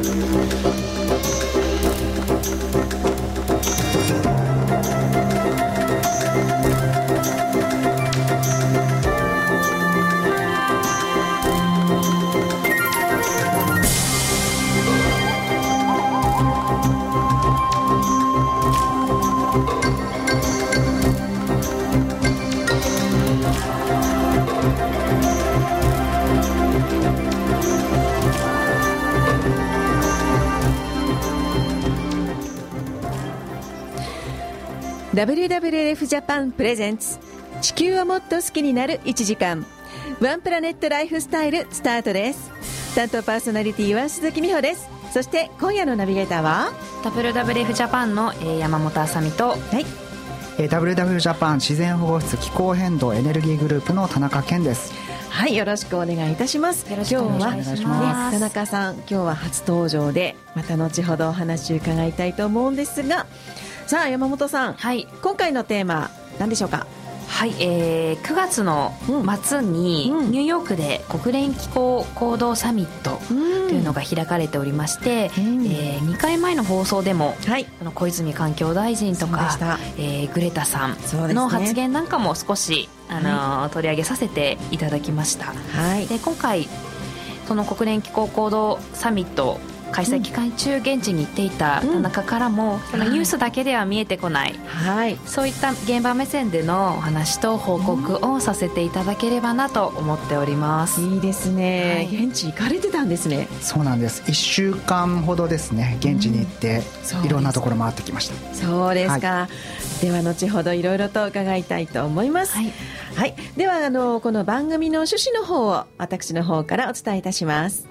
Thank you. WWF ジャパン presents。地球をもっと好きになる1時間。 One Planet Lifestyle スタートです。担当パーソナリティは鈴木美穂です。そして今夜のナビゲーターは？WWF ジャパンの山本あさみと、はい、WWF ジャパン自然保護室気候変動エネルギーグループの田中健です。はいよろしくお願いいたします。今日は、ね、田中さん今日は初登場でまた後ほどお話を伺いたいと思うんですがさあ山本さん、はい、今回のテーマ何でしょうか？はい、えー、9月の末にニューヨークで国連気候行動サミットというのが開かれておりまして、うん、えー、2回前の放送でも、はい、の小泉環境大臣とか、えー、グレタさんの発言なんかも少し、ね、あの、はい、取り上げさせていただきました。はい、で今回その国連気候行動サミット開催期間中現地に行っていた田中からも、そのニュースだけでは見えてこない、はい、そういった現場目線でのお話と報告をさせていただければなと思っております。いいですね、はい、現地行かれてたんですね。そうなんです。1週間ほどですね現地に行って、うん、いろんなところ回ってきました。そうですか、はい、では後ほどいろいろと伺いたいと思います、はい、はい、ではあのこの番組の趣旨の方を私の方からお伝えいたします。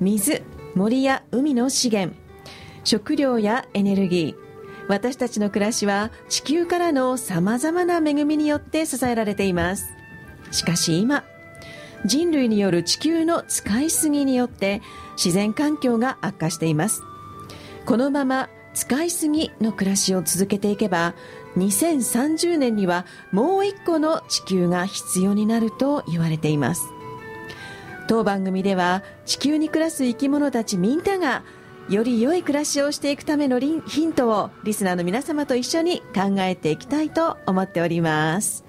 水森や海の資源。食料やエネルギー。私たちの暮らしは地球からの様々な恵みによって支えられています。しかし今人類による地球の使いすぎによって自然環境が悪化しています。このまま使いすぎの暮らしを続けていけば2030年にはもう一個の地球が必要になると言われています。当番組では地球に暮らす生き物たちみんながより良い暮らしをしていくためのヒントをリスナーの皆様と一緒に考えていきたいと思っております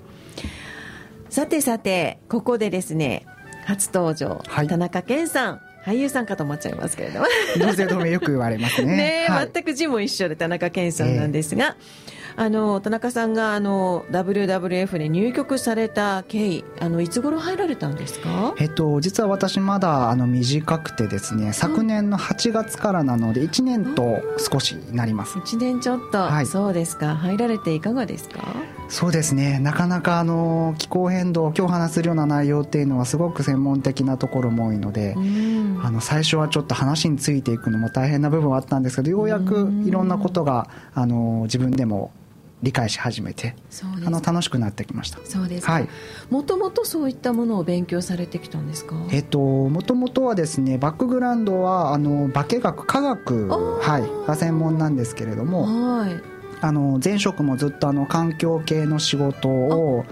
さてさてここでですね初登場、はい、田中健さん俳優さんかと思っちゃいますけれども。同姓同名よく言われますね。ね、はい、全く字も一緒で田中健さんなんですが、えーあの田中さんがあの WWF に入局された経緯あのいつ頃入られたんですか、えっと、実は私まだあの短くてですね昨年の8月からなので1年と少しなります。1年ちょっと、はい、そうですか。入られていかがですか？そうですね。なかなかあの気候変動今日話するような内容っていうのはすごく専門的なところも多いので、あの最初はちょっと話についていくのも大変な部分はあったんですけどようやくいろんなことがあの自分でも理解し始めてあの楽しくなってきました。そうですはい。もともとそういったものを勉強されてきたんですか？えっともともとはですねバックグラウンドはあの化学科学、はい、が専門なんですけれどもはいあの前職もずっとあの環境系の仕事を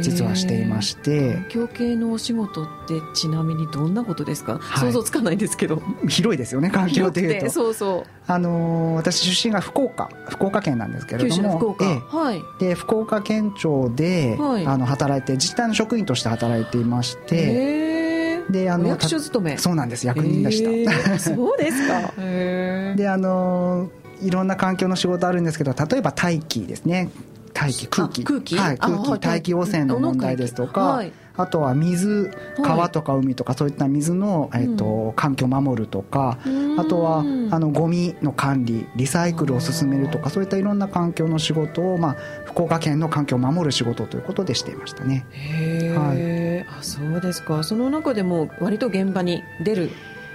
実はしていまして。環境系のお仕事ってちなみにどんなことですか、はい、想像つかないんですけど。広いですよね環境っていうと。そうそう。あの私出身が福岡福岡県なんですけれども。福岡、ええ、はい、で福岡県庁で、はい、あの働いて自治体の職員として働いていまして。であの役所勤め。そうなんです。役人でした、そうですか。であのいろんな環境の仕事あるんですけど例えば大気ですね。大気空気。空気,、はい、空気大気汚染の問題ですとか、はい、あとは水川とか海とかそういった水の、えーと環境を守るとか、あとはあのゴミの管理リサイクルを進めるとかそういったいろんな環境の仕事を、まあ、福岡県の環境を守る仕事ということでしていましたね。へえ、はい、あそうですか。その中でも割と現場に出る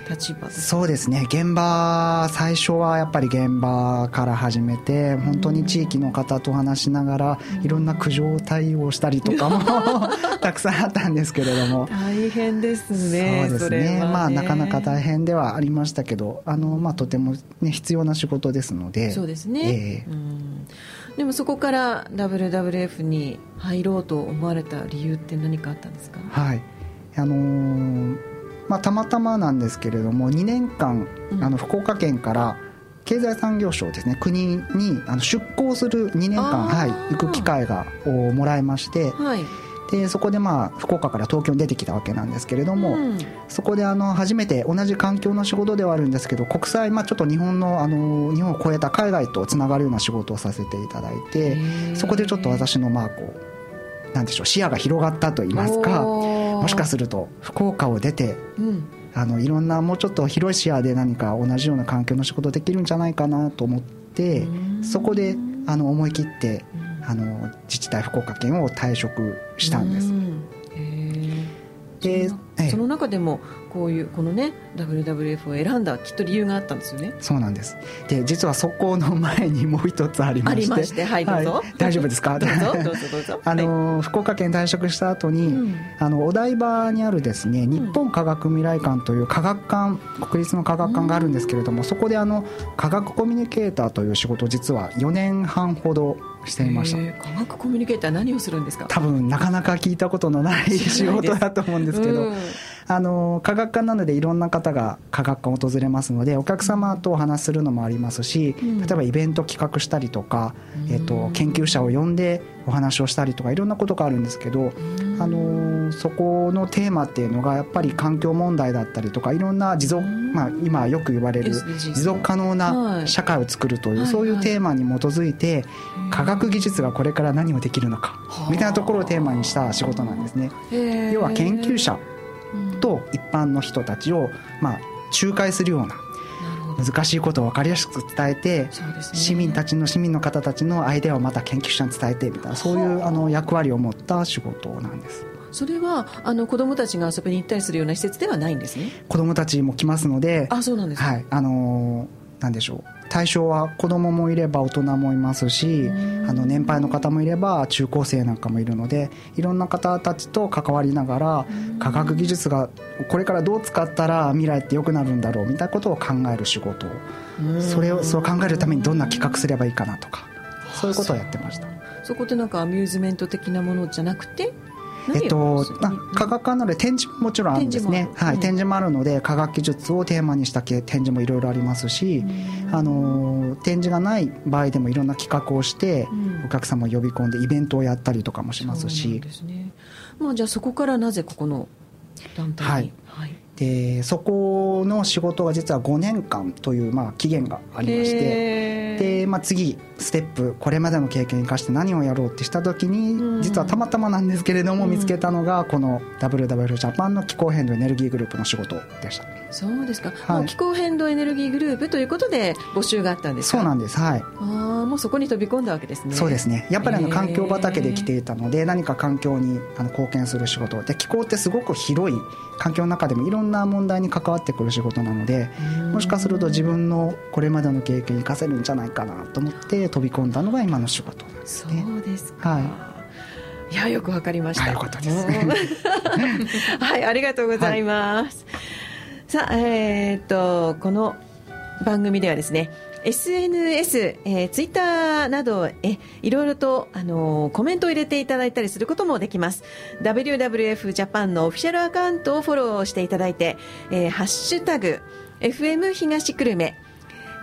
立場そうですね。現場最初はやっぱり現場から始めて本当に地域の方と話しながらいろんな苦情対応したりとかも たくさんあったんですけれども。大変ですねそうですね、ね、まあなかなか大変ではありましたけどあの、まあ、とても、ね、必要な仕事ですので。そうですね、えー、でもそこから WWF に入ろうと思われた理由って何かあったんですか？はい。あのーまあ、たまたまなんですけれども2年間、あの福岡県から経済産業省ですね国にあの出向する2年間、はい、行く機会がをもらいまして、はい、でそこでまあ福岡から東京に出てきたわけなんですけれども、うん、そこであの初めて同じ環境の仕事ではあるんですけど国際、まあ、ちょっと日本のあの日本を超えた海外とつながるような仕事をさせていただいてそこでちょっと私のまあこうなんでしょう視野が広がったといいますかもしかすると福岡を出て、うん。あのいろんなもうちょっと広い視野で何か同じような環境の仕事できるんじゃないかなと思ってそこであの思い切ってあの自治体福岡県を退職したんです。でその中でもこういうこのね WWF を選んだきっと理由があったんですよね。そうなんです。で実はそこの前にもう一つありまして。ありましてはいどうぞ、はい、大丈夫ですか？どうぞ どうぞどうぞ。あの、はい、福岡県退職した後に、うん、あのお台場にあるですね日本科学未来館という科学館国立の科学館があるんですけれども、うん、そこであの科学コミュニケーターという仕事を実は4年半ほどしていました。科学コミュニケーター何をするんですか？多分なかなか聞いたことのない仕事だと思うんですけど、うん、あの科学館なのでいろんな方が科学館を訪れますのでお客様とお話しするのもありますし、うん、例えばイベント企画したりとか、えーと、研究者を呼んでお話をしたりとかいろんなことがあるんですけど、あのそこのテーマっていうのがやっぱり環境問題だったりとかいろんな持続、まあ、今よく言われる持続可能な社会を作るという、そういうテーマに基づいて科学技術がこれから何をできるのかみたいなところをテーマにした仕事なんですね。要は研究者と一般の人たちを、まあ、仲介するような難しいことを分かりやすく伝えて、ね、市民たちの市民の方たちのアイデアをまた研究者に伝えてみたいなそういうあの役割を持った仕事なんです。それはあの子どもたちが遊びに行ったりするような施設ではないんですね？子どもたちも来ますのであそうなんですはい。あのー、なんでしょう対象は子供もいれば大人もいますしあの年配の方もいれば中高生なんかもいるのでいろんな方たちと関わりながら科学技術がこれからどう使ったら未来って良くなるんだろうみたいなことを考える仕事。それをそう考えるためにどんな企画すればいいかなとかそういうことをやってました。そこってなんかアミューズメント的なものじゃなくてえっと、科学館なので展示ももちろんあるんですね。はい、展示もあるので科学技術をテーマにした展示もいろいろありますし、あの展示がない場合でもいろんな企画をして、お客様を呼び込んでイベントをやったりとかもしますし。ですね、まあ、じゃあそこからなぜここの団体に、はい。はいでそこの仕事が実は5年間というまあ期限がありましてで、まあ、次ステップこれまでの経験を生かして何をやろうってした時に実はたまたまなんですけれども見つけたのがこの WWF ジャパンの気候変動エネルギーグループの仕事でした。そうですか、はい、気候変動エネルギーグループということで募集があったんですそうなんです。はい。ああもうそこに飛び込んだわけですね。そうですね。やっぱりあの環境畑で来ていたので何か環境にあの貢献する仕事。で気候ってすごく広い環境の中でもいろんな問題に関わってくる仕事なのでもしかすると自分のこれまでの経験生かせるんじゃないかなと思って飛び込んだのが今の仕事なんですね。そうですか、はいいやよくわかりました。はい、ありがとうございます。はい、さあ、えー、っとこの番組ではですね。SNS、えー、ツイッターなどえいろいろと、あのー、コメントを入れていただいたりすることもできます。WWF ジャパンのオフィシャルアカウントをフォローしていただいて、えー、ハッシュタグ FM 東久留米。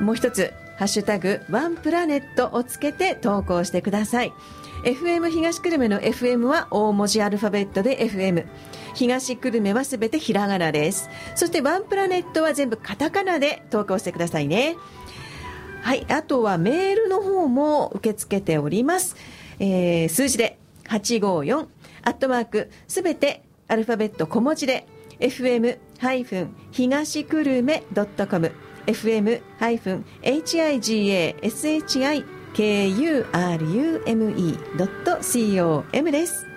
もう一つハッシュタグワンプラネットをつけて投稿してください。FM 東久留米の FM は大文字アルファベットで FM 東久留米はすべてひらがなです。そしてワンプラネットは全部カタカナで投稿してくださいね。はい、あとはメールの方も受け付けております。えー、数字で854アットマークすべてアルファベット小文字で fm 東久留米 .com fm higashikurume.com です。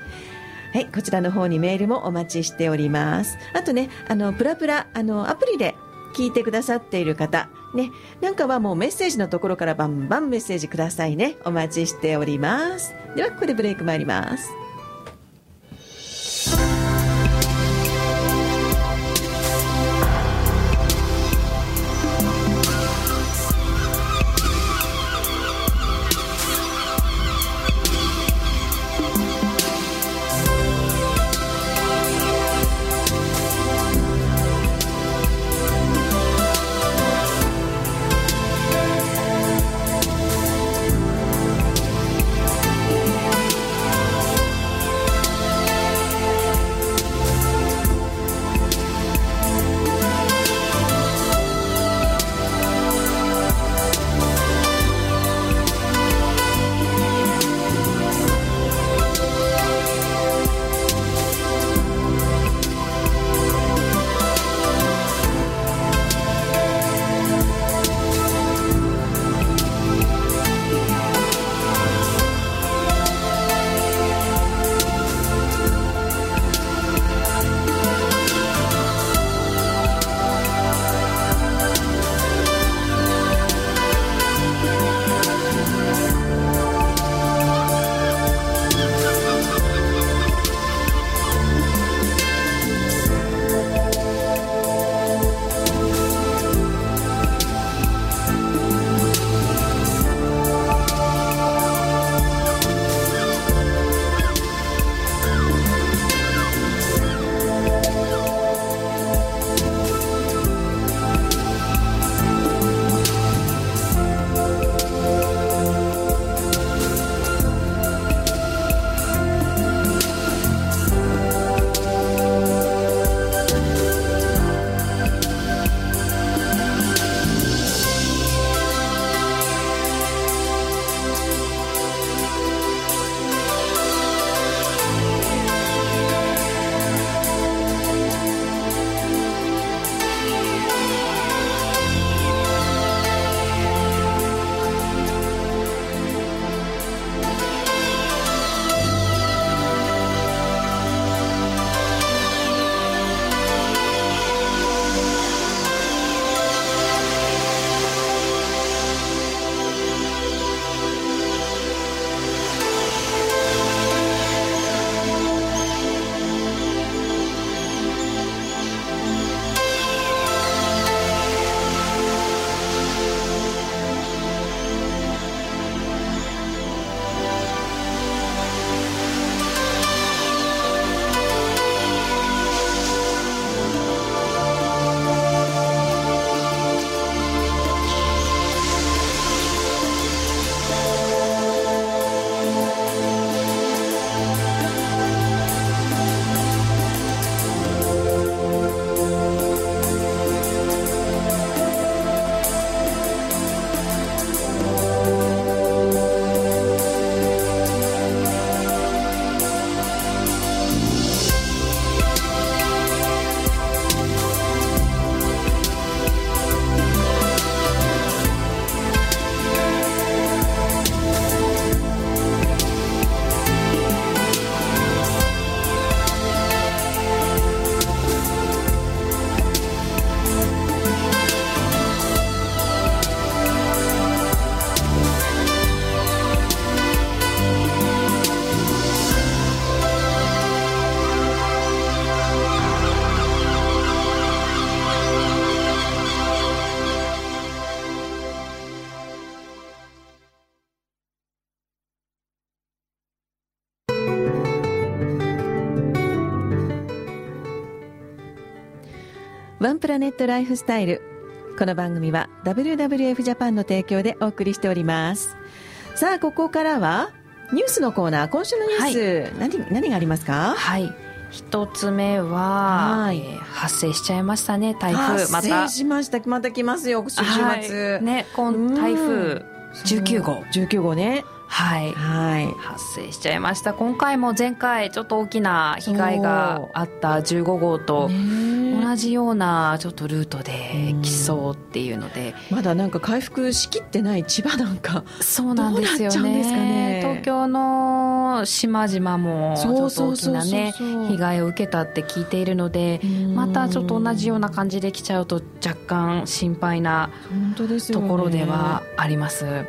はい、こちらの方にメールもお待ちしております。あとね、あの、プラプラ、あの、アプリで聞いてくださっている方、ね、なんかはもうメッセージのところからバンバンメッセージくださいね。お待ちしております。では、ここでブレイク参ります。ワンプラネットライフスタイル。この番組は WWF ジャパンの提供でお送りしております。さあここからはニュースのコーナー。今週のニュース、はい、何何がありますか？はい。一つ目は、はい、えー、発生しちゃいましたね。台風。また。発生しました。また来ますよ週末、はい、ね今台風。19号。19号ねはい、はい、発生しちゃいました。今回も前回ちょっと大きな被害があった15号と同じようなちょっとルートで来そうっていうので。まだなんか回復しきってない千葉なんかそうなんですよね、ね、東京の島々もちょっと大きなね被害を受けたって聞いているのでまたちょっと同じような感じで来ちゃうと若干心配なところではあります。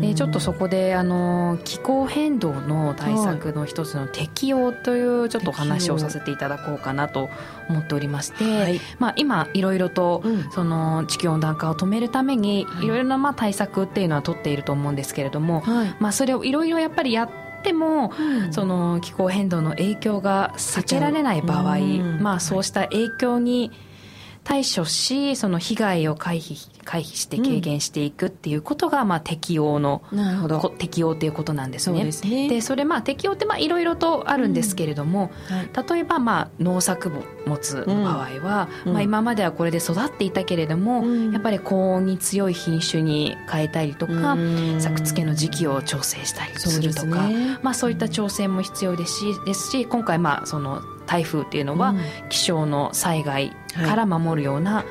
でちょっとそこであの気候変動の対策の一つの適用というちょっとお話をさせていただこうかなと思っておりまして、はい、まあ、今いろいろとその地球温暖化を止めるためにいろいろなまあ対策っていうのは取っていると思うんですけれども、はい、まあ、それをいろいろやっぱりやっても、うん、その気候変動の影響が避けられない場合、まあ、そうした影響に対処しその被害を回避回避して軽減していくっていうことが、まあ、適用のなるほど。適用っていうことなんですね。そで、ね、それまあ適用っていろいろとあるんですけれども、うん。はい、例えばまあ農作物の場合は、うん、まあ、今まではこれで育っていたけれども、うん、やっぱり高温に強い品種に変えたりとか、作付けの時期を調整したりするとか、ね、まあ、そういった調整も必要ですしですし今回まあその台風っていうのは気象の災害から守るような、はい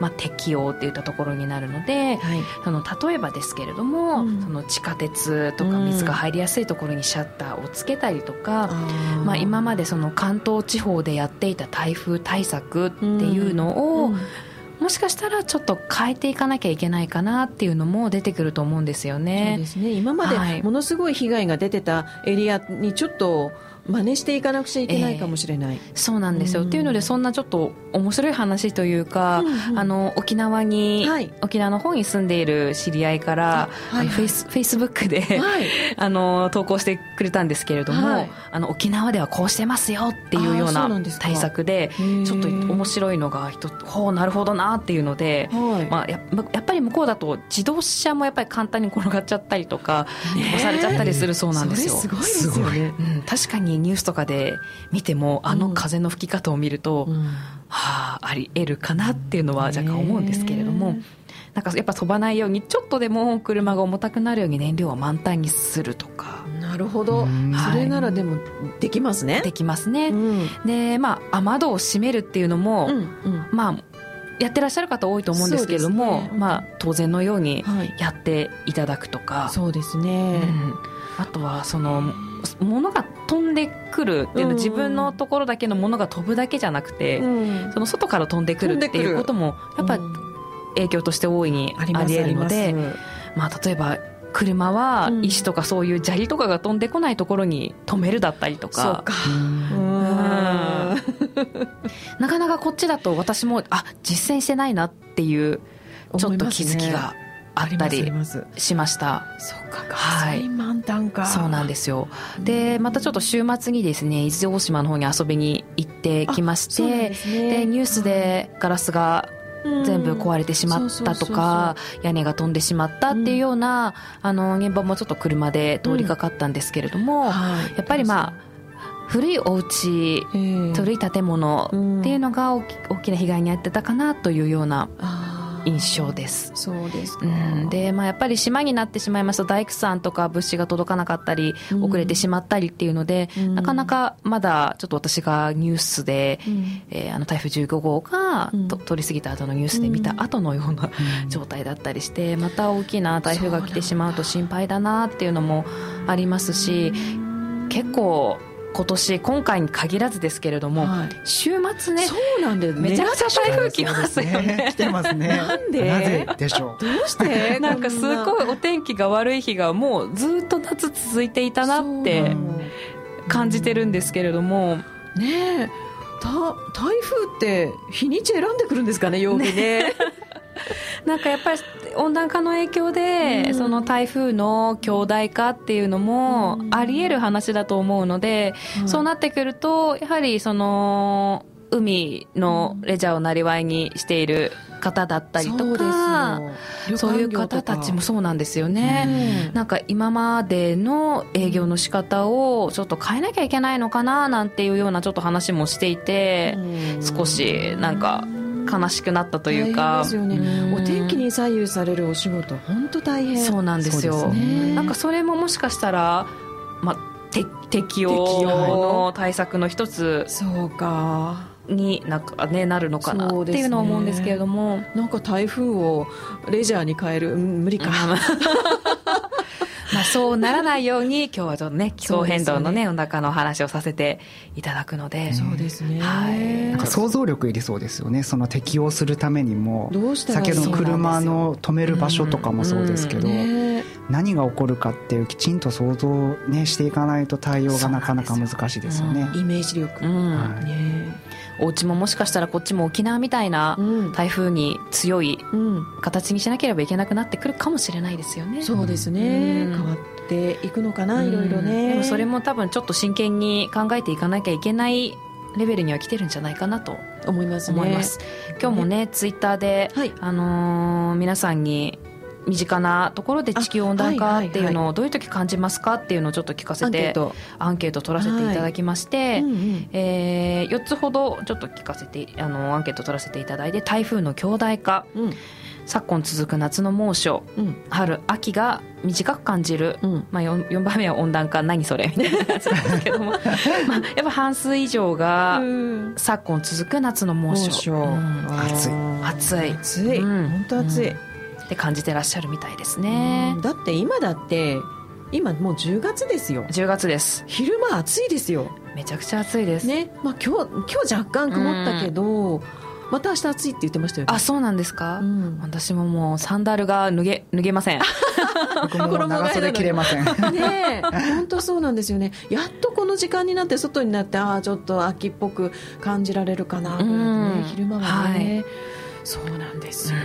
まあ、適用っていったところになるので、はい、その例えばですけれども、うん、その地下鉄とか水が入りやすいところにシャッターをつけたりとか、うん、まあ、今までその関東地方でやっていた台風対策っていうのを、うん。もしかしたらちょっと変えていかなきゃいけないかなっていうのも出てくると思うんですよね。そうですね。今までものすごい被害が出てたエリアにちょっと真似していかなくちゃいけないかもしれない、えー、そうなんですよ、うん、っていうのでそんなちょっと面白い話というか、うんうん、あの沖縄に、はい、沖縄の方に住んでいる知り合いから、はいフェイスフェイスブックで、はい、あの 投稿してくれたんですけれども、はい、あの沖縄ではこうしてますよっていうような対策でちょっと面白いのが一つほうなるほどなっていうので、はい。まあ、ややっぱり向こうだと自動車もやっぱり簡単に転がっちゃったりとか押されちゃったりするそうなんですよ。すごいですよね、うん、確かにニュースとかで見てもあの風の吹き方を見ると、うん、はああり得るかなっていうのは若干思うんですけれども。なんかやっぱ飛ばないようにちょっとでも車が重たくなるように燃料を満タンにするとか。なるほど、それならでもできますね。できますね、うん、でまあ雨戸を閉めるっていうのも、うんうん、まあやってらっしゃる方多いと思うんですけれども、ね、まあ当然のようにやっていただくとか、そうですね、うん、あとはその物が飛んでくるっていうのは自分のところだけのものが飛ぶだけじゃなくて、うん、その外から飛んでくるっていうこともやっぱ影響として大いにあり得るので、まあ、例えば車は石とかそういう砂利とかが飛んでこないところに止めるだったりとか。なかなかこっちだと私もあ実践してないなっていうちょっと気づきがあったりしました。そうか、はい、満タンか。そうなんですよ。で、またちょっと週末にですね、伊豆大島の方に遊びに行ってきまして、で、ね、ニュースでガラスが全部壊れてしまったとか屋根が飛んでしまったっていうような、あの現場もちょっと車で通りかかったんですけれども、やっぱりまあ古いお家、古い建物っていうのが大きな被害に遭ってたかなというような。印象です。そうですうん、で、まあ、やっぱり島になってしまいますと大工さんとか物資が届かなかったり、遅れてしまったりっていうので、うん、なかなかまだちょっと私がニュースで、うん、えー、あの台風15号が、うん、通り過ぎた後のニュースで見た後のような、状態だったりしてまた大きな台風が来てしまうと心配だなっていうのもありますし結構今年今回に限らずですけれども、はい、週末ねそうなんでめちゃくちゃ台風来ますよね。来てますね。なんで？なぜでしょう？どうして？なんかすごいお天気が悪い日がもうずっと夏続いていたなって感じてるんですけれども。ねえ。台風って日にち選んでくるんですかね曜日ね。ね なんかやっぱり温暖化の影響で、その台風の強大化っていうのもあり得る話だと思うので、そうなってくるとやはりその海のレジャーをなりわいにしている方だったりとかそういう方たちもそうなんですよね、なんか今までの営業の仕方をちょっと変えなきゃいけないのかななんていうようなちょっと話もしていて、少しなんか悲しくなったというか。ですよね、お天気に左右されるお仕事本当大変。そうなんですよ、ね、なんかそれももしかしたらまあ適用の対策の一つそうか。になんか、ね、なるのかなっていうのは思うんですけれども、ね、なんか台風をレジャーに変える、うん、無理かまあそうならないように 今日はちょっとね気候変動のね温暖化の話をさせていただくので。そうですね、はい、なんか想像力いりそうですよね。その適応するためにもどう先ほどの車の止める場所とかもそうですけど、何が起こるかっていうきちんと想像、ね、していかないと対応がなかなか難しいですよね。イメージ力、はいねお家ももしかしたらこっちも沖縄みたいな台風に強い形にしなければいけなくなってくるかもしれないですよね。そうですね、変わっていくのかな、いろいろね。でもそれも多分ちょっと真剣に考えていかなきゃいけないレベルには来てるんじゃないかなと思います、ね、今日もね、ツイッターで、はい、あのー、皆さんに身近なところで地球温暖化っていうのをどういう時感じますかっていうのをちょっと聞かせてアンケート。取らせていただきまして、え4つほどちょっと聞かせてあのアンケート取らせていただいて台風の強大化、うん、昨今続く夏の猛暑、うん、春秋が短く感じる、うん、まあ4、4, 番目は温暖化。何それ？みたいなやつなんですけども。まあやっぱ半数以上が昨今続く夏の猛暑、うん、暑い。暑い。暑い、本当暑い、って感じてらっしゃるみたいですね。だって今だって今もう10月ですよ。10月です。昼間暑いですよ。めちゃくちゃ暑いです。ね。まあ今日今日若干曇ったけど、また明日暑いって言ってましたよ、ね、あそうなんですか、うん、私ももうサンダルが脱げ脱げません。長袖着れません。ね本当そうなんですよね。やっとこの時間になって外になってああちょっと秋っぽく感じられるかな、ね、昼間はね、はい、そうなんですよね、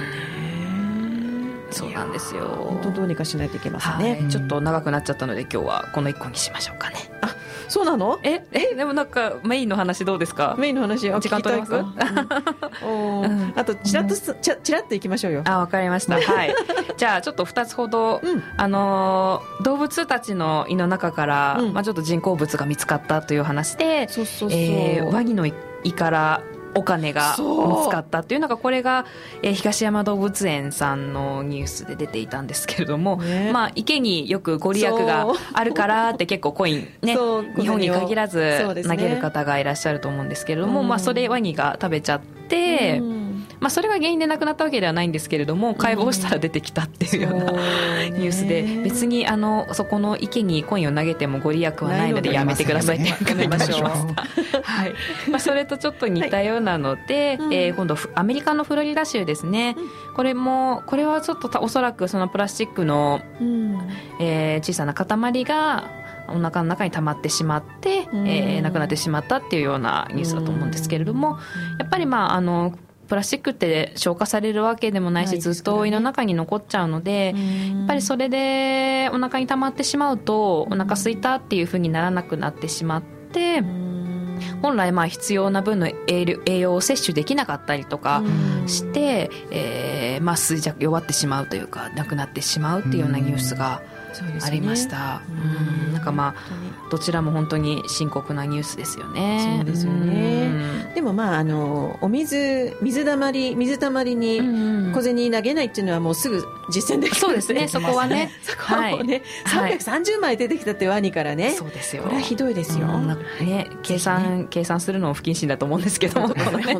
そうなんですよ。本当どうにかしないといけませんね、はい、ちょっと長くなっちゃったので今日はこの1個にしましょうかね。あそうなの？ええでもなんかメインの話どうですか？メインの話？時間取れますか、うん、あとちらっとちらちらっといきましょうよ。あわかりました。はい。じゃあちょっと2つほど、うん、あの動物たちの胃の中から、うん、まあ、ちょっと人工物が見つかったという話でそうそうそう、えー、ワニの胃からお金が見つかったっていうのがこれが、えー、東山動物園さんのニュースで出ていたんですけれども、ね、まあ、池によくご利益があるからって結構コインね日本に限らず投げる方がいらっしゃると思うんですけれども、まあ、それワニが食べちゃって。うんまあ、それが原因で亡くなったわけではないんですけれども解剖したら出てきたっていうような、ニュースで別にあのそこの池にコインを投げてもご利益はないのでやめてくださいって伺いましょう。はい。まあ、それとちょっと似たようなので、はい、えー、今度アメリカのフロリダ州ですね、うん、これもこれはちょっとおそらくそのプラスチックの、うん、えー、小さな塊がお腹の中に溜まってしまって、うん、えー、亡くなってしまったっていうようなニュースだと思うんですけれども、やっぱりまああのプラスチックって消化されるわけでもないし、ずっと胃の中に残っちゃうので、やっぱりそれでお腹に溜まってしまうとお腹すいたっていうふうにならなくなってしまって。本来まあ必要な分の栄養を摂取できなかったりとかして、えー、まあ衰弱弱ってしまうというかなくなってしまうっていうようなニュースがありました、ね、うん。なんかまあどちらも本当に深刻なニュースですよね。そうですよね。でもまああのお水水たまり水たまりに小銭投げないっていうのはもうすぐ実践できる、そうですね。そこはね。そこはね、はい、330枚出てきたってワニからね。そうですよ。これはひどいですよ、ね計算計算するのも不謹慎だと思うんですけども、このね、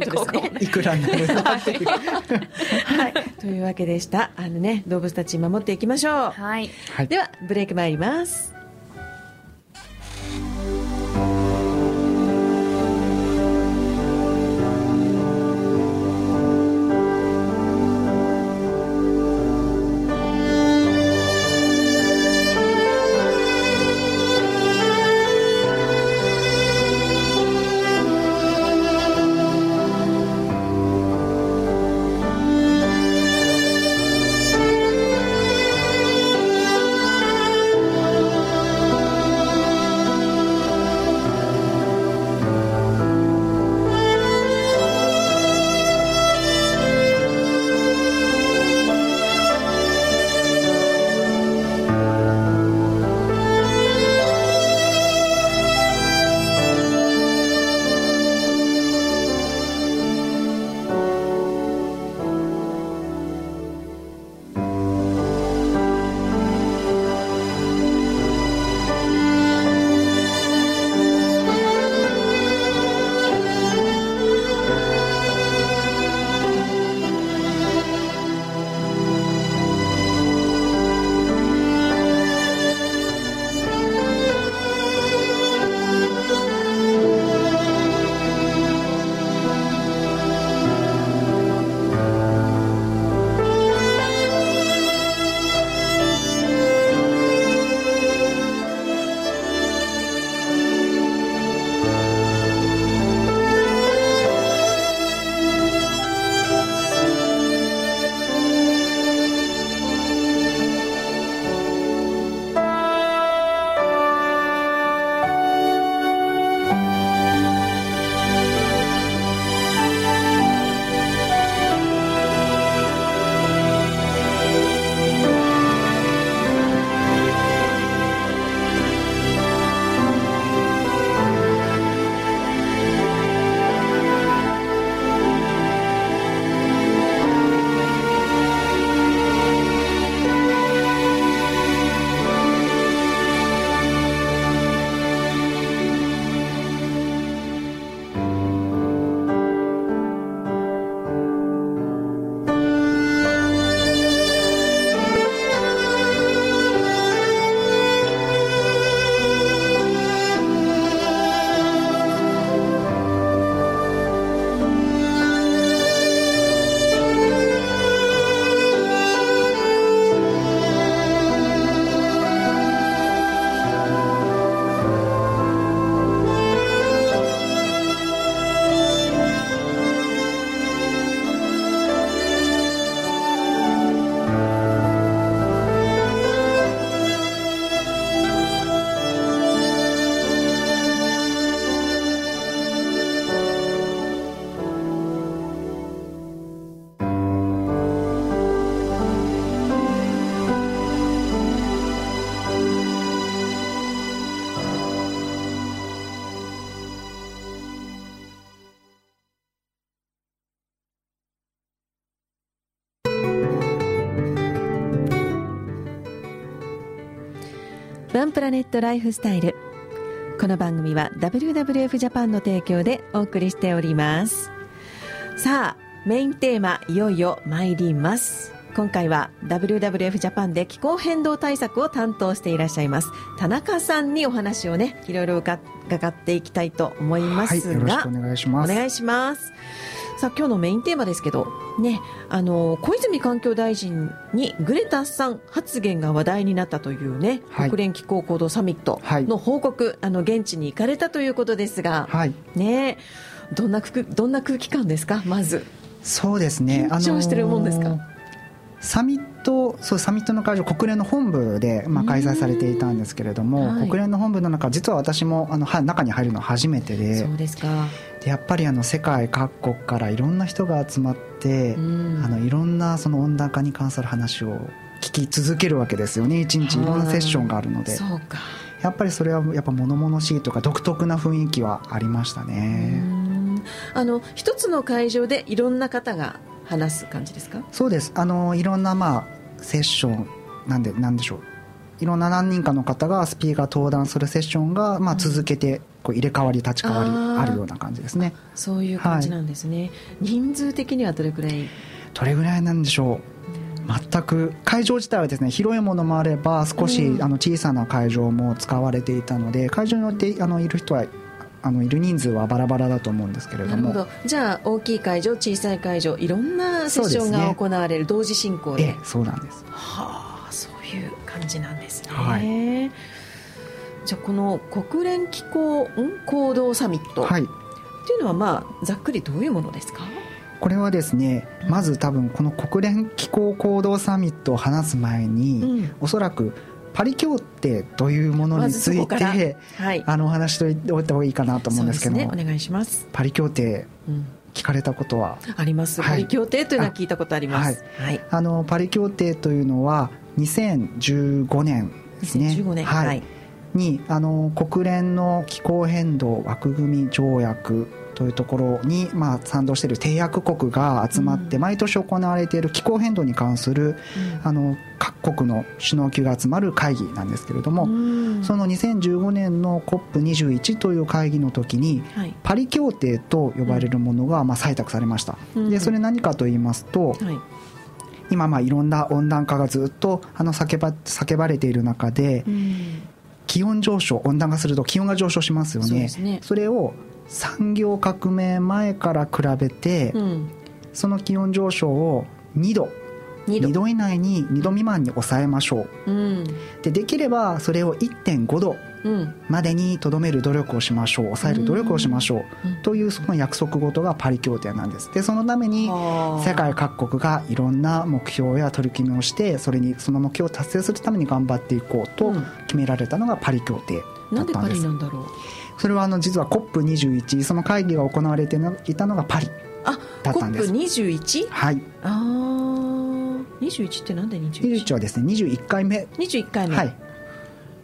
い。くらになるのかという、はい、というわけでした。あのね動物たち守っていきましょう。はい、ではブレイク参りますワンプラネットライフスタイル。この番組は WWF ジャパンの提供でお送りしております。さあメインテーマいよいよ参ります。今回は WWF ジャパンで気候変動対策を担当していらっしゃいます田中さんにお話をねいろいろ伺っていきたいと思いますが、はい、よろしくお願いします。お願いしますさあ今日のメインテーマですけどねあの小泉環境大臣にグレタさん発言が話題になったというね、はい、国連気候行動サミットの報告、はい、あの現地に行かれたということですが、はい、ねどんなどんな空気感ですかまず。そうですね。緊張してるもんですか、あのーサミットそうサミットの会場国連の本部で、まあ、開催されていたんですけれども、はい、国連の本部の中実は私もあの中に入るのは初めてでそうですか。でやっぱりあの世界各国からいろんな人が集まって、あのいろんなその温暖化に関する話を聞き続けるわけですよね。一日い。ろんなセッションがあるので。そうか。やっぱりそれはやっぱ物々しいとか独特な雰囲気はありましたね。あの一つの会場でいろんな方が話す感じですか？そうです。あのいろんなまあセッションなんでなんでしょう。いろんな何人かの方がスピーカー登壇するセッションが、まあ、続けてこう入れ替わり立ち替わりあるような感じですね。そういう感じなんですね、はい、人数的にはどれぐらい？どれぐらいなんでしょう。全く会場自体はですね広いものもあれば少し、あの小さな会場も使われていたので会場によってあのいる人はあのいる人数はバラバラだと思うんですけれども。ど。じゃあ大きい会場小さい会場いろんなセッションが行われる、ね、同時進行で。そうなんです。はあそういう感じなんですね、はい、じゃあこの国連気候行動サミット、はい、っていうのはまあざっくりどういうものですか？これはですねまず多分この国連気候行動サミットを話す前に、うん、おそらくパリ協定というものについて、はい、あのお話しておいた方がいいかなと思うんですけどね、お願いします。パリ協定、うん聞かれたことは？あります、パリ協定というのは聞いたことあります、はい、あのパリ協定というのは2015年ですね。2015年。はい、にあの国連の気候変動枠組み条約というところに、まあ、賛同している締約国が集まって、毎年行われている気候変動に関する、あの各国の首脳級が集まる会議なんですけれども、その2015年の COP21 という会議の時に、パリ協定と呼ばれるものが、まあ、採択されました。でそれ何かと言いますと、今まあいろんな温暖化がずっとあの叫ば叫ばれている中で、気温上昇温暖化すると気温が上昇しますよね。そね。それを産業革命前から比べて、うん、その気温上昇を2度2度 ,2 度以内に2度未満に抑えましょう、うん、でできればそれを1.5度までにとどめる努力をしましょう。抑える努力をしましょう、というその約束事がパリ協定なんです。でそのために世界各国がいろんな目標や取り組みをしてそれにその目標を達成するために頑張っていこうと決められたのがパリ協定だったんです、うん、なんでパリなんだろう？それはあの実は COP21 その会議が行われていたのがパリだったんです。COP21? はい。ああ21ってなんで 21? 21はですね21回目。21回目。はい。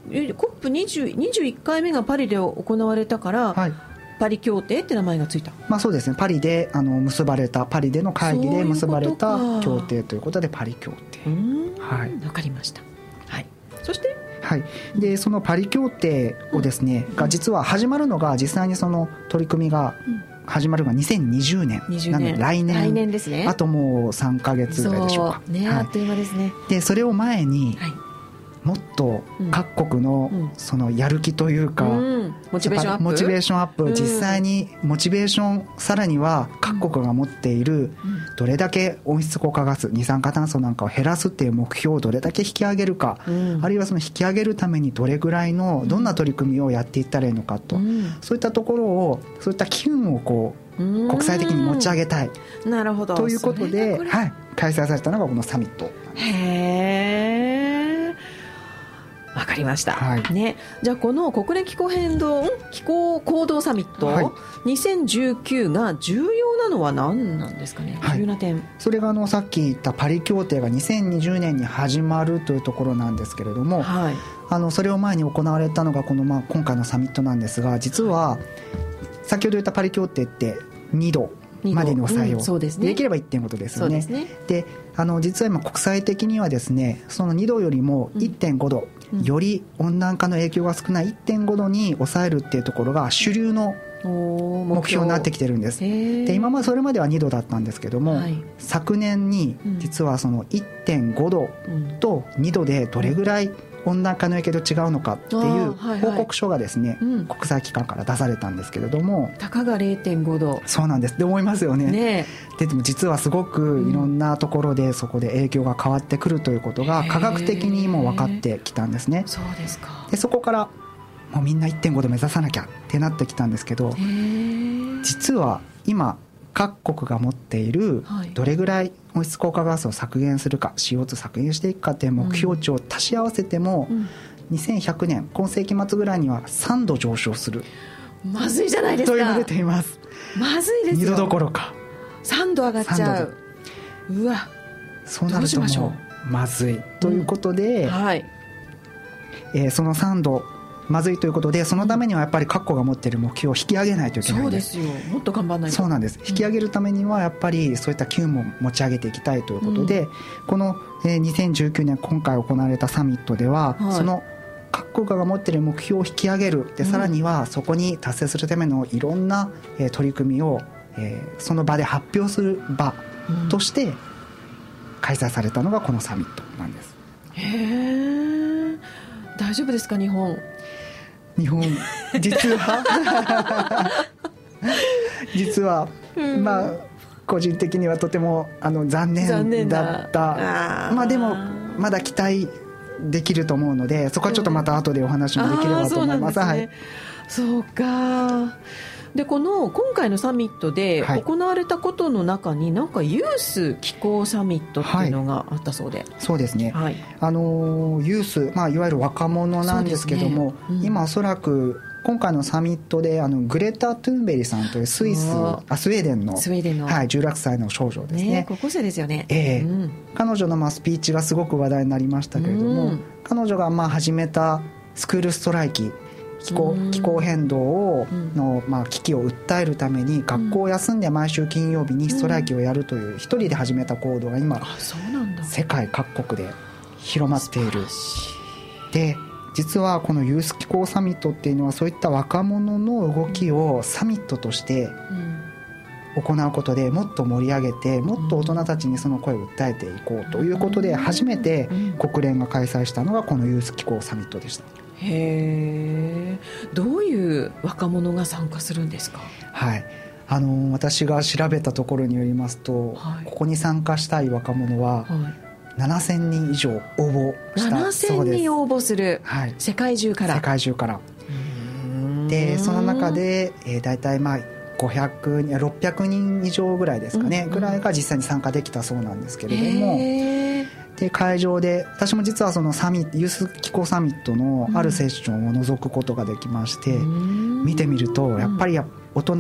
COP21 回目がパリで行われたから、はい、パリ協定って名前がついた、まあ、そうですね。パリであの結ばれたパリでの会議で結ばれた協定ということでパリ協定。はい。分かりました。はい。そしてはい、でそのパリ協定をですね、うん、が実は始まるのが実際にその取り組みが始まるのが2020年。年。なので来年。来年ですね。あともう3か月ぐらいでしょうか。ね、はい、あっという間ですね。でそれを前に、はいもっと各国のそのやる気というか、モチベーションアップモチベーションアップ、実際にモチベーションさらには各国が持っているどれだけ温室効果ガス二酸化炭素なんかを減らすっていう目標をどれだけ引き上げるか、あるいはその引き上げるためにどれぐらいのどんな取り組みをやっていったらいいのかと、そういったところをそういった機運をこう国際的に持ち上げたい。なるほど。ということで、はい、開催されたのがこのサミット。へえわかりました、はい、ね、じゃあこの国連気候変動気候行動サミット、はい、2019が重要なのは何なんですかね、重要な点。それがあのさっき言ったパリ協定が2020年に始まるというところなんですけれども、はい、あのそれを前に行われたのがこのまあ今回のサミットなんですが実は先ほど言ったパリ協定って2度までに抑えよう,、そうですね、できれば1.5度ですよね。ね。であの実は今国際的にはですねその2度よりも1.5度、うん、より温暖化の影響が少ない1.5度に抑えるっていうところが主流の目標になってきてるんです。で今までそれまでは2度だったんですけども、はい、昨年に実はその1.5度と2度でどれぐらい温暖化の影響と違うのかっていう報告書がですね、はいはい、国際機関から出されたんですけれども。たかが0.5度。そうなんです。って思いますよね。ねででも実はすごくいろんなところでそこで影響が変わってくるということが科学的にも分かってきたんですね。そうですか。でそこからもうみんな1.5度目指さなきゃってなってきたんですけど実は今各国が持っているどれぐらい温室効果ガスを削減するか CO2 削減していくかっていう目標値を足し合わせても、2100年今世紀末ぐらいには3度上昇する。まずいじゃないですか。と言われています。まずいですよ。2度どころか。3度上がっちゃう。うわ。そうなるともうまずい。ということで、うん、はい。えー、その3度まずいということでそのためにはやっぱり各国が持っている目標を引き上げないといけないそうですよ。もっと頑張らないと。そうなんです。引き上げるためにはやっぱりそういった機運も持ち上げていきたいということで、うん、この2019年今回行われたサミットでは、はい、その各国が持っている目標を引き上げる。でさらにはそこに達成するためのいろんな取り組みをその場で発表する場として開催されたのがこのサミットなんです。へえ大丈夫ですか日本日本 実は。実は、まあ個人的にはとてもあの残念だ。った。まあでもまだ期待できると思うのでそこはちょっとまた後でお話もできればと思います。はい、そうかでこの今回のサミットで行われたことの中に、なんかユース気候サミットっていうのがあったそうで、はい、そうですね、はい、あのユース、まあ、いわゆる若者なんですけども、ね。うん、今おそらく今回のサミットであのグレタ・トゥンベリさんというスイスあスウェーデンのスウェーデンの、はい、16歳の少女ですね。ね高校生ですよね、えー、うん、彼女のまあスピーチがすごく話題になりましたけれども、うん、彼女がまあ始めたスクールストライキ気候気候変動をの、まあ、危機を訴えるために学校を休んで毎週金曜日にストライキをやるという一人で始めた行動が今世界各国で広まっている。で実はこのユース気候サミットっていうのはそういった若者の動きをサミットとして行うことでもっと盛り上げてもっと大人たちにその声を訴えていこうということで初めて国連が開催したのがこのユース気候サミットでした。へえどういう若者が参加するんですか？はい。あの私が調べたところによりますと、はい、ここに参加したい若者は、はい、7000人以上応募した7000人応募する、はい、世界中から。世界中から。でその中で、えー、大体まあ500 600人以上ぐらいですかね、うんうん、ぐらいが実際に参加できたそうなんですけれどもで会場で私も実はそのサミットユース気候サミットのあるセッションを覗くことができまして、見てみるとやっぱり大人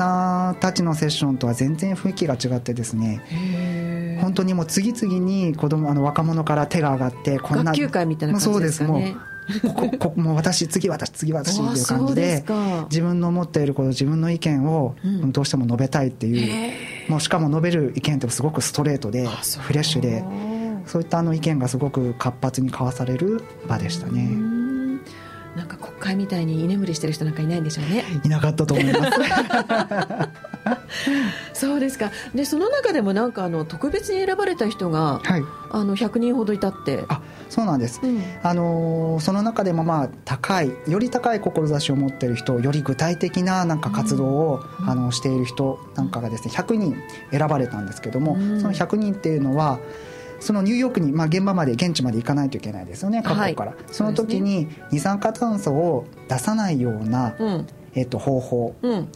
たちのセッションとは全然雰囲気が違ってですね本当にもう次々に子供あの若者から手が上がってこんな学級会みたいな感じですかね。こここもう私次私次私っていう感じで自分の思っていること自分の意見をどうしても述べたいっていう、もうしかも述べる意見ってすごくストレートでフレッシュでそういったあの意見がすごく活発に交わされる場でしたね。なんか国会みたいに居眠りしてる人なんかいないんでしょうね。いなかったと思います。そうですか。でその中でもなんかあの特別に選ばれた人が、はい、あの100人ほどいたって。あ、そうなんです。うん、あのその中でもまあ高いより高い志を持っている人、より具体的ななんか活動を、うん、あのしている人なんかがですね100人選ばれたんですけども、うん、その100人っていうのは。そのニューヨークに、まあ、現場まで現地まで行かないといけないですよね各国から、はい、その時に二酸化炭素を出さないような、うん、えっと、方法、うん、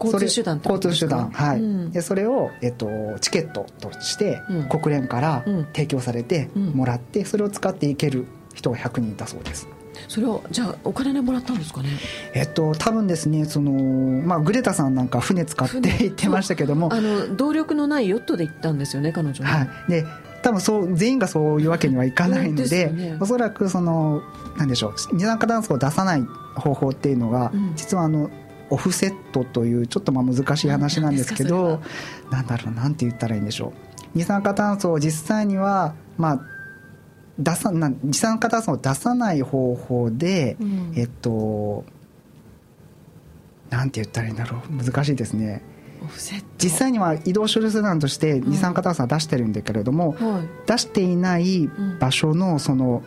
交通手段交通手段。はい、うん、でそれを、えっと、チケットとして国連から提供されてもらって、それを使っていける人が100人いたそうです。それをじゃあお金でもらったんですかね？えっと多分ですねその、まあ、グレタさんなんか船使って行ってましたけども。あの動力のないヨットで行ったんですよね彼女はい。で多分そう全員がそういうわけにはいかないので、ね、おそらくそのなんでしょう二酸化炭素を出さない方法っていうのが、うん、実はあのオフセットというちょっとまあ難しい話なんですけどなんだろうなんて言ったらいいんでしょう。二酸化炭素を実際にはまあ出さな二酸化炭素を出さない方法で、うん、えっとなんて言ったらいいんだろう。難しいですね実際には移動処理手段として二酸化炭素は出してるんだけれども、はい、出していない場所のその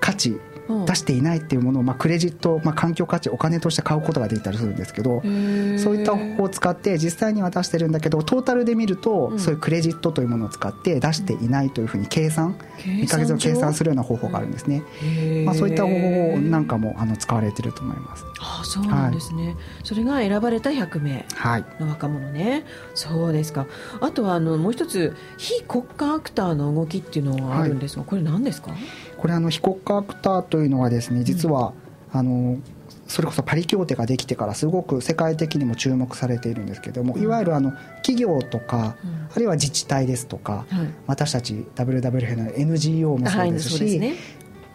価値出していないっていうものを、まあ、クレジット、まあ、環境価値お金として買うことができたりするんですけどそういった方法を使って実際には出してるんだけどトータルで見ると、うん、そういうクレジットというものを使って出していないというふうに計算1か月を計算するような方法があるんですね、まあ、そういった方法なんかもあの使われてると思います。あそうなんですね、はい、それが選ばれた100名の若者ね、はい、そうですか。あとはあのもう一つ非国家アクターの動きっていうのがあるんですが、はい、これ何ですか？これあの非国家アクターというのはですね実は、うん、あのそれこそパリ協定ができてからすごく世界的にも注目されているんですけども、いわゆるあの企業とか、うん、あるいは自治体ですとか、はい、私たち WWF の NGO もそうですし、はいね、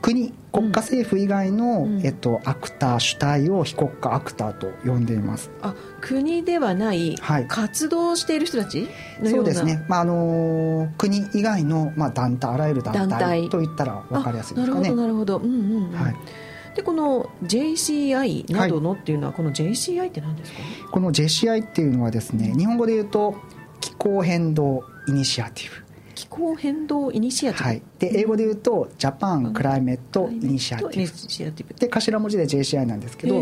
国国家政府以外の、うん、えっと、アクター主体を非国家アクターと呼んでいます。あ国ではない、はい、活動している人たちそうですね、まああの国以外の、まあ、団体あらゆる団体といったら分かりやすいですかね。なるほどなるほど、うんうんうん、はい。でこの JCI などのっていうのは、はい、この JCI って何ですか？この JCI っていうのはですね日本語で言うと気候変動イニシアティブ気候変動イニシアティブ、はい、で英語で言うと Japan Climate Initiative で頭文字で JCI なんですけどこ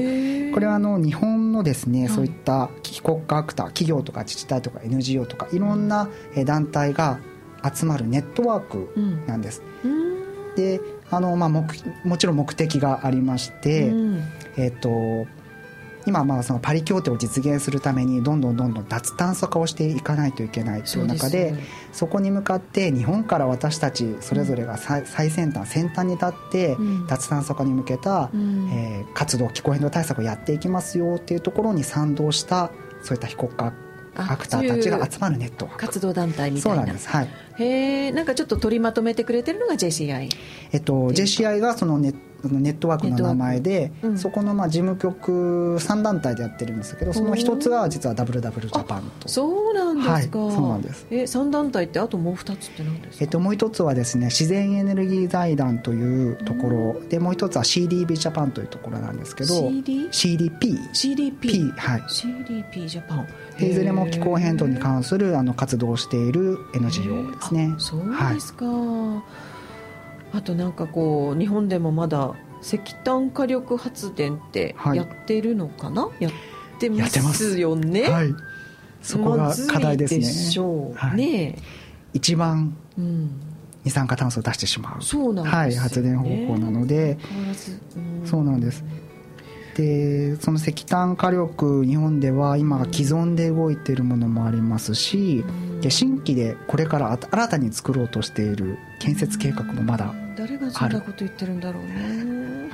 れはあの日本のですね、そういった非国家アクター企業とか自治体とか NGO とかいろんな団体が集まるネットワークなんです、うん、であの、まあ、ももちろん目的がありまして、うん、えっ、ー、と今まあそのパリ協定を実現するためにどんどんどんどん脱炭素化をしていかないといけないという中でそこに向かって日本から私たちそれぞれが最先端先端に立って脱炭素化に向けた、え活動気候変動対策をやっていきますよっていうところに賛同したそういった非国家アクターたちが集まるネットワーク。活動団体みたいな。そうなんです。はい。へえんかちょっと取りまとめてくれてるのが JCI えっと JCI がそのネットネットワークの名前で、うん、そこのまあ事務局3団体でやってるんですけどその一つが実は WW ジャパンと。そうなんですか、はい、そうなんです。え3団体ってあともう2つって何ですか、えっと、もう一つはですね自然エネルギー財団というところ、うん、でもう一つは CDB ジャパンというところなんですけど CD? CDP CDP はい。CDP ジャパン。いずれも気候変動に関するあの活動をしている NGO ですね。そうですか、はい、あとなんかこう日本でもまだ石炭火力発電ってやってるのかな、はい、やってますよね。はい。そこが課題ですね。でしょう、はい、ね一番二酸化炭素を出してしまう。そうなんね、はい、発電方法なので、うん、そうなんです。でその石炭火力日本では今既存で動いているものもありますし、で新規でこれから新たに作ろうとしている建設計画もまだ誰がそんなこと言ってるんだろうね。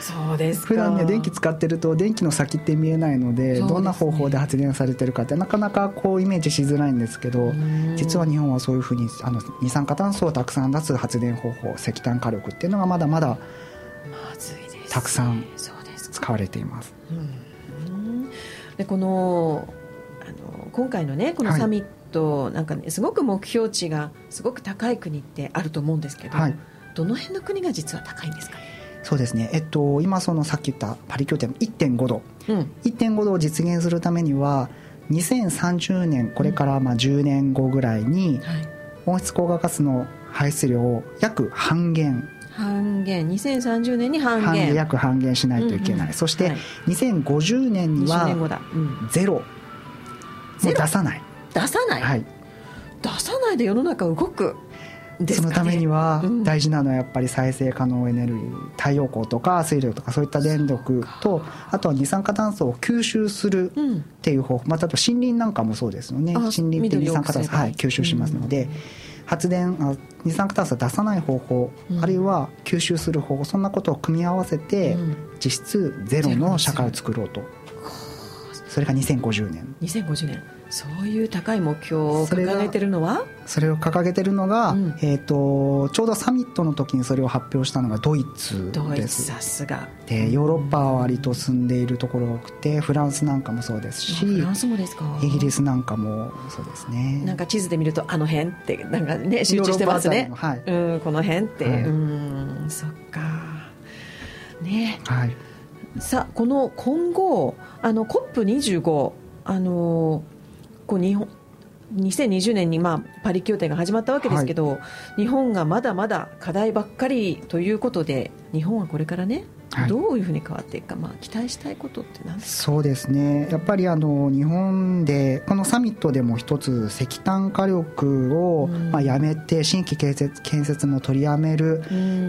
そうです普段ね電気使ってると電気の先って見えないので、ね、どんな方法で発電されてるかってなかなかこうイメージしづらいんですけど実は日本はそういうふうにあの二酸化炭素をたくさん出す発電方法石炭火力っていうのがまだまだたくさん使われています。でこのあの今回のねこのサミット、はい、なんかねすごく目標値がすごく高い国ってあると思うんですけど、はい、どの辺の国が実は高いんですか？ねそうですね、えっと、今そのさっき言ったパリ協定の1.5度、うん、1.5度を実現するためには2030年これからまあ10年後ぐらいに温室効果ガスの排出量を約半減。半減。2030年に半減。約半減しないといけない、うんうん、そして2050年にはゼロ、もう出さない。出さない、はい、出さないで世の中動くそのためには大事なのはやっぱり再生可能エネルギー太陽光とか水力とかそういった電力とあとは二酸化炭素を吸収するっていう方法、まあ、例えば森林なんかもそうですよね。森林って二酸化炭素、はい、吸収しますので、発電あ二酸化炭素を出さない方法、あるいは吸収する方法。そんなことを組み合わせて、実質ゼロの社会を作ろうとそれが2050年。2050年。そういう高い目標を掲げてるのは？それを掲げてるのが、うん、えーと、ちょうどサミットの時にそれを発表したのがドイツです。さすが。でヨーロッパは割と進んでいるところが多くてフランスなんかもそうですしフランスもですか？イギリスなんかもそうですね。なんか地図で見るとあの辺ってなんかね集中してますね、はい、うんこの辺って、はい、うんそっか。ね。はいさあこの今後あの COP25 あのこう日本2020年にまあパリ協定が始まったわけですけど、はい、日本がまだまだ課題ばっかりということで日本はこれからねどういうふうに変わっていくか、まあ、期待したいことって何ですか？そうですね。やっぱりあの日本でこのサミットでも一つ石炭火力を、まあ、やめて新規建設建設も取りやめる、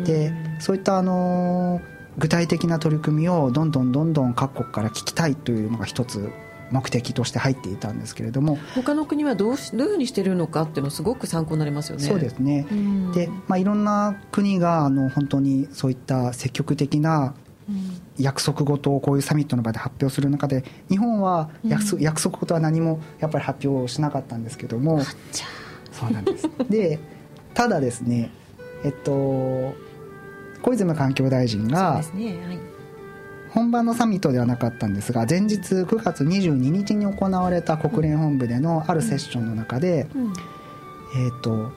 でそういったあの具体的な取り組みをどんどんどんどん各国から聞きたいというのが一つ目的として入っていたんですけれども。他の国はどうどういうふうにしてるのかっていうのすごく参考になりますよね。そうですね、で、まあ、いろんな国があの本当にそういった積極的な約束事をこういうサミットの場で発表する中で日本は約束,、約束事は何もやっぱり発表しなかったんですけども。そうなんです。でただですねえっと小泉環境大臣が、ねはい、本番のサミットではなかったんですが前日9月22日に行われた国連本部でのあるセッションの中で、うん。うん、えっ、と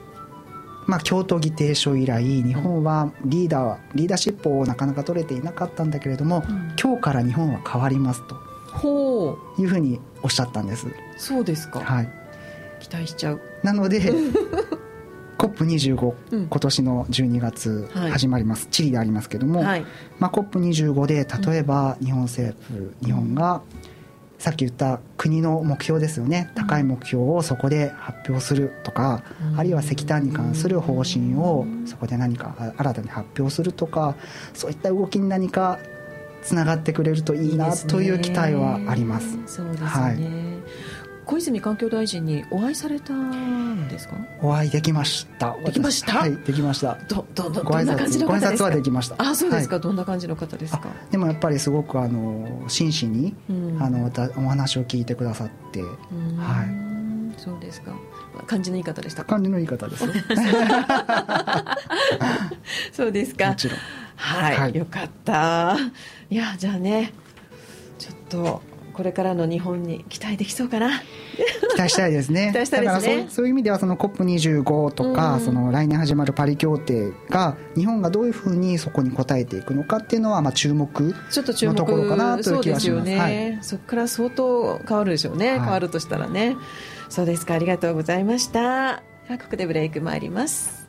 まあ、京都議定書以来日本はリーダーリーダーシップをなかなか取れていなかったんだけれども、うん、今日から日本は変わりますとほう。いうふうにおっしゃったんです。そうですか。はい。期待しちゃう。なので COP25、うん、今年の12月始まります、はい、チリでありますけども、はい、まあ、COP25 で例えば日本政府、日本がさっき言った国の目標ですよね。高い目標をそこで発表するとか、あるいは石炭に関する方針をそこで何か新たに発表するとかそういった動きに何かつながってくれるといいなという期待はあります。そうですね、はい小泉環境大臣にお会いされたんですか？お会いできました。できました？はいできました。どどどどんな感じの方ですか？ご挨拶はできました。あそうですか、はい、どんな感じの方ですか？でもやっぱりすごくあの真摯に、うん、あのお話を聞いてくださって。はい。そうですか。感じのいい方でした感じのいい方です そうですか。もちろん。はい、はい、よかった。いやじゃあねちょっとこれからの日本に期待できそうかな。期待したいですね。期待したいですね。そういう意味ではその COP25 とか、うん、その来年始まるパリ協定が日本がどういうふうにそこに応えていくのかっていうのはまあ注目のところかなという気がします。ね、はい、そこから相当変わるでしょうね、はい、変わるとしたらね。そうですか。ありがとうございました。ここでブレイク参ります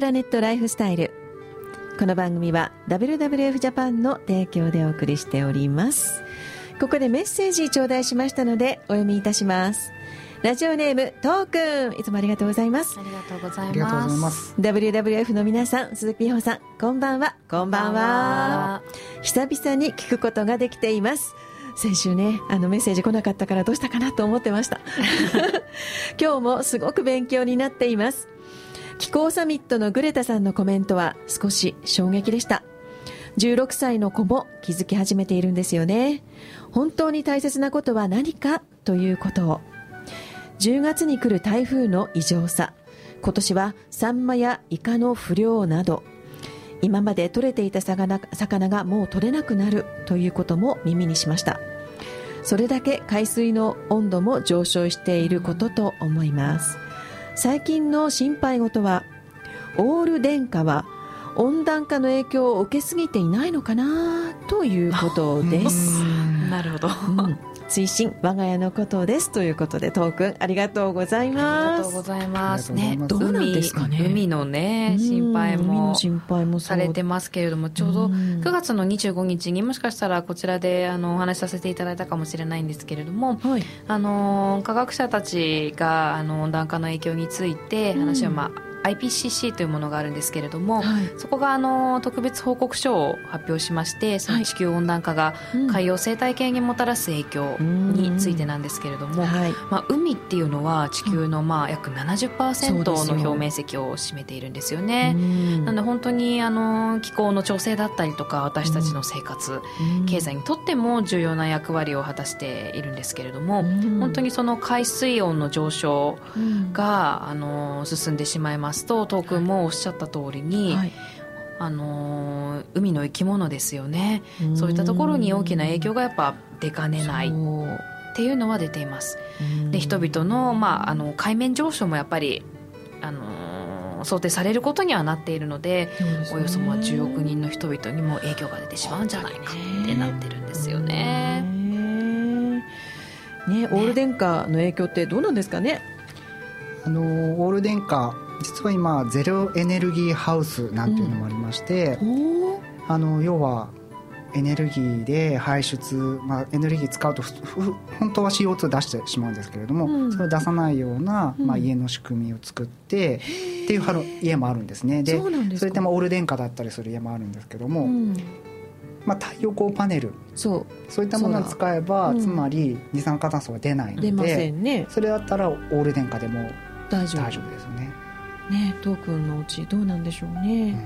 プラネットライフスタイル。この番組は WWF ジャパンの提供でお送りしております。ここでメッセージ頂戴しましたのでお読みいたします。ラジオネームトークンいつもありがとうございます。ありがとうございます。WWF の皆さん鈴木美穂さんこんばんは。こんばんは。久々に聞くことができています。先週ねあのメッセージ来なかったからどうしたかなと思ってました。今日もすごく勉強になっています気候サミットのグレタさんのコメントは少し衝撃でした。16歳の子も気づき始めているんですよね。本当に大切なことは何かということを。10月に来る台風の異常さ。今年はサンマやイカの不漁など。今まで取れていた魚魚がもう取れなくなるということも耳にしました。それだけ海水の温度も上昇していることと思います。最近の心配事はオール電化は温暖化の影響を受けすぎていないのかなということです。なるほど、うん推進我が家のことですということでトークンありがとうございます。ありがとうございます。ねどうなんですかね。海のね心配も心配もされてますけれどもちょうど9月の25日にもしかしたらこちらであのお話しさせていただいたかもしれないんですけれども、はい、あの科学者たちがあの温暖化の影響について話をまあ、IPCC というものがあるんですけれども、はい、そこがあの特別報告書を発表しましてその地球温暖化が海洋生態系にもたらす影響についてなんですけれども、はい、まあ、海っていうのは地球のまあ約70%の表面積を占めているんですよね。なので本当にあの気候の調整だったりとか私たちの生活経済にとっても重要な役割を果たしているんですけれども本当にその海水温の上昇があの進んでしまいますますと東君もおっしゃった通りに、はい、あの海の生き物ですよね。そういったところに大きな影響がやっぱ出かねない。っていうのは出ています。で人々の,、まあ、あの海面上昇もやっぱりあの想定されることにはなっているので、ね、およそまあ10億人の人々にも影響が出てしまうんじゃないかってなってるんですよね。ね、オール電化の影響ってどうなんですかね？あのオール電化実は今ゼロエネルギーハウスなんていうのもありまして、うん、あの要はエネルギーで排出、まあ、エネルギー使うと本当は CO2 出してしまうんですけれども、うん、それを出さないような、まあ、家の仕組みを作って、っていう家もあるんですね。でそれでもオール電化だったりする家もあるんですけども、まあ、太陽光パネル。そう。そういったものを使えば、つまり二酸化炭素が出ないので、ね、それだったらオール電化でも大丈夫ですね。ねトークンのうちどうなんでしょうね、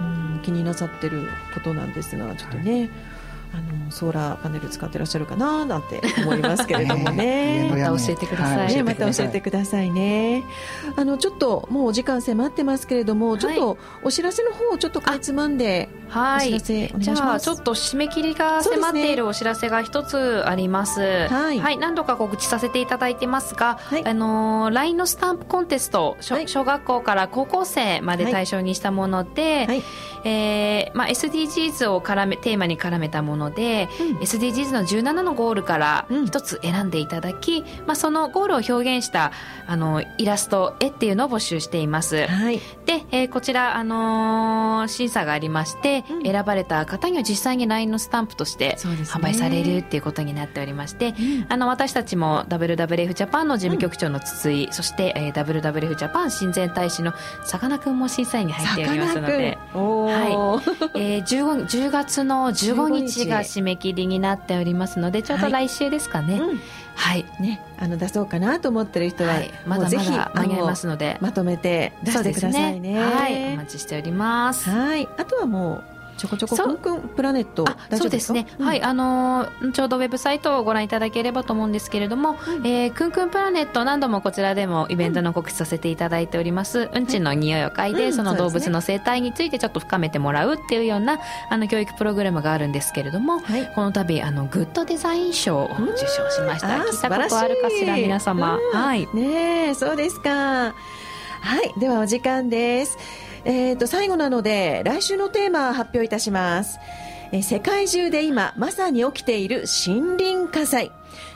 うん、うん、気になさってることなんですがちょっとね、はいあのソーラーパネル使ってらっしゃるかななんて思いますけれどもね。また教えてください、はい、また教えてくださいね。あのちょっともうお時間迫ってますけれども、ちょっとお知らせの方をちょっとかいつまんではい、じゃあちょっと締め切りが迫っているお知らせが一つあります、ね、はい、はい、何度か告知させていただいてますが、はい、あの LINE のスタンプコンテスト小学校から高校生まで対象にしたもので、はい、えー、まあ、SDGs を絡めテーマに絡めたもので、うん、SDGs の17のゴールから一つ選んでいただき、うん、まあ、そのゴールを表現したあのイラスト絵っていうのを募集しています、はい、で、えー、こちら、あのー、審査がありまして選ばれた方には実際に LINE のスタンプとして販売されるっていうことになっておりまして、あの私たちも WWF ジャパンの事務局長の筒井、そして、えー、WWF ジャパン親善大使のさかなクンも審査員に入っておりますので、はい。えー、15 10月の15日が締め切りになっておりますのでちょうど来週ですかね。はいはい。ね、あの出そうかなと思ってる人は、はい、まだまだ間に合いますので。まとめて出してくださいね、ね、はい。お待ちしております。はい。あとはもうちょこちょこくんくんプラネットそうですね、うん、はいあのー、ちょうどウェブサイトをご覧いただければと思うんですけれども、うん、えー、くんくんプラネット何度もこちらでもイベントの告知させていただいております、うん、ちの匂いを嗅いで、その動物の生態についてちょっと深めてもらうっていうようなあの教育プログラムがあるんですけれども、はい、この度あのグッドデザイン賞を受賞しました。聞いたことあるかしら皆様、はい。ねそうですか。はい。ではお時間ですえー、と最後なので来週のテーマ発表いたします。え世界中で今まさに起きている森林火災。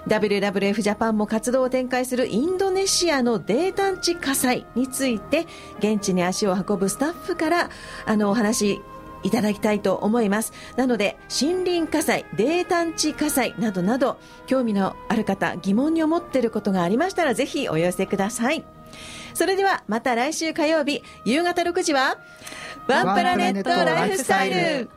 WWF ジャパンも活動を展開するインドネシアの泥炭地火災について現地に足を運ぶスタッフからあのお話いただきたいと思います。なので森林火災泥炭地火災などなど興味のある方疑問に思っていることがありましたらぜひお寄せください。それではまた来週火曜日夕方6時はワンプラネットライフスタイル。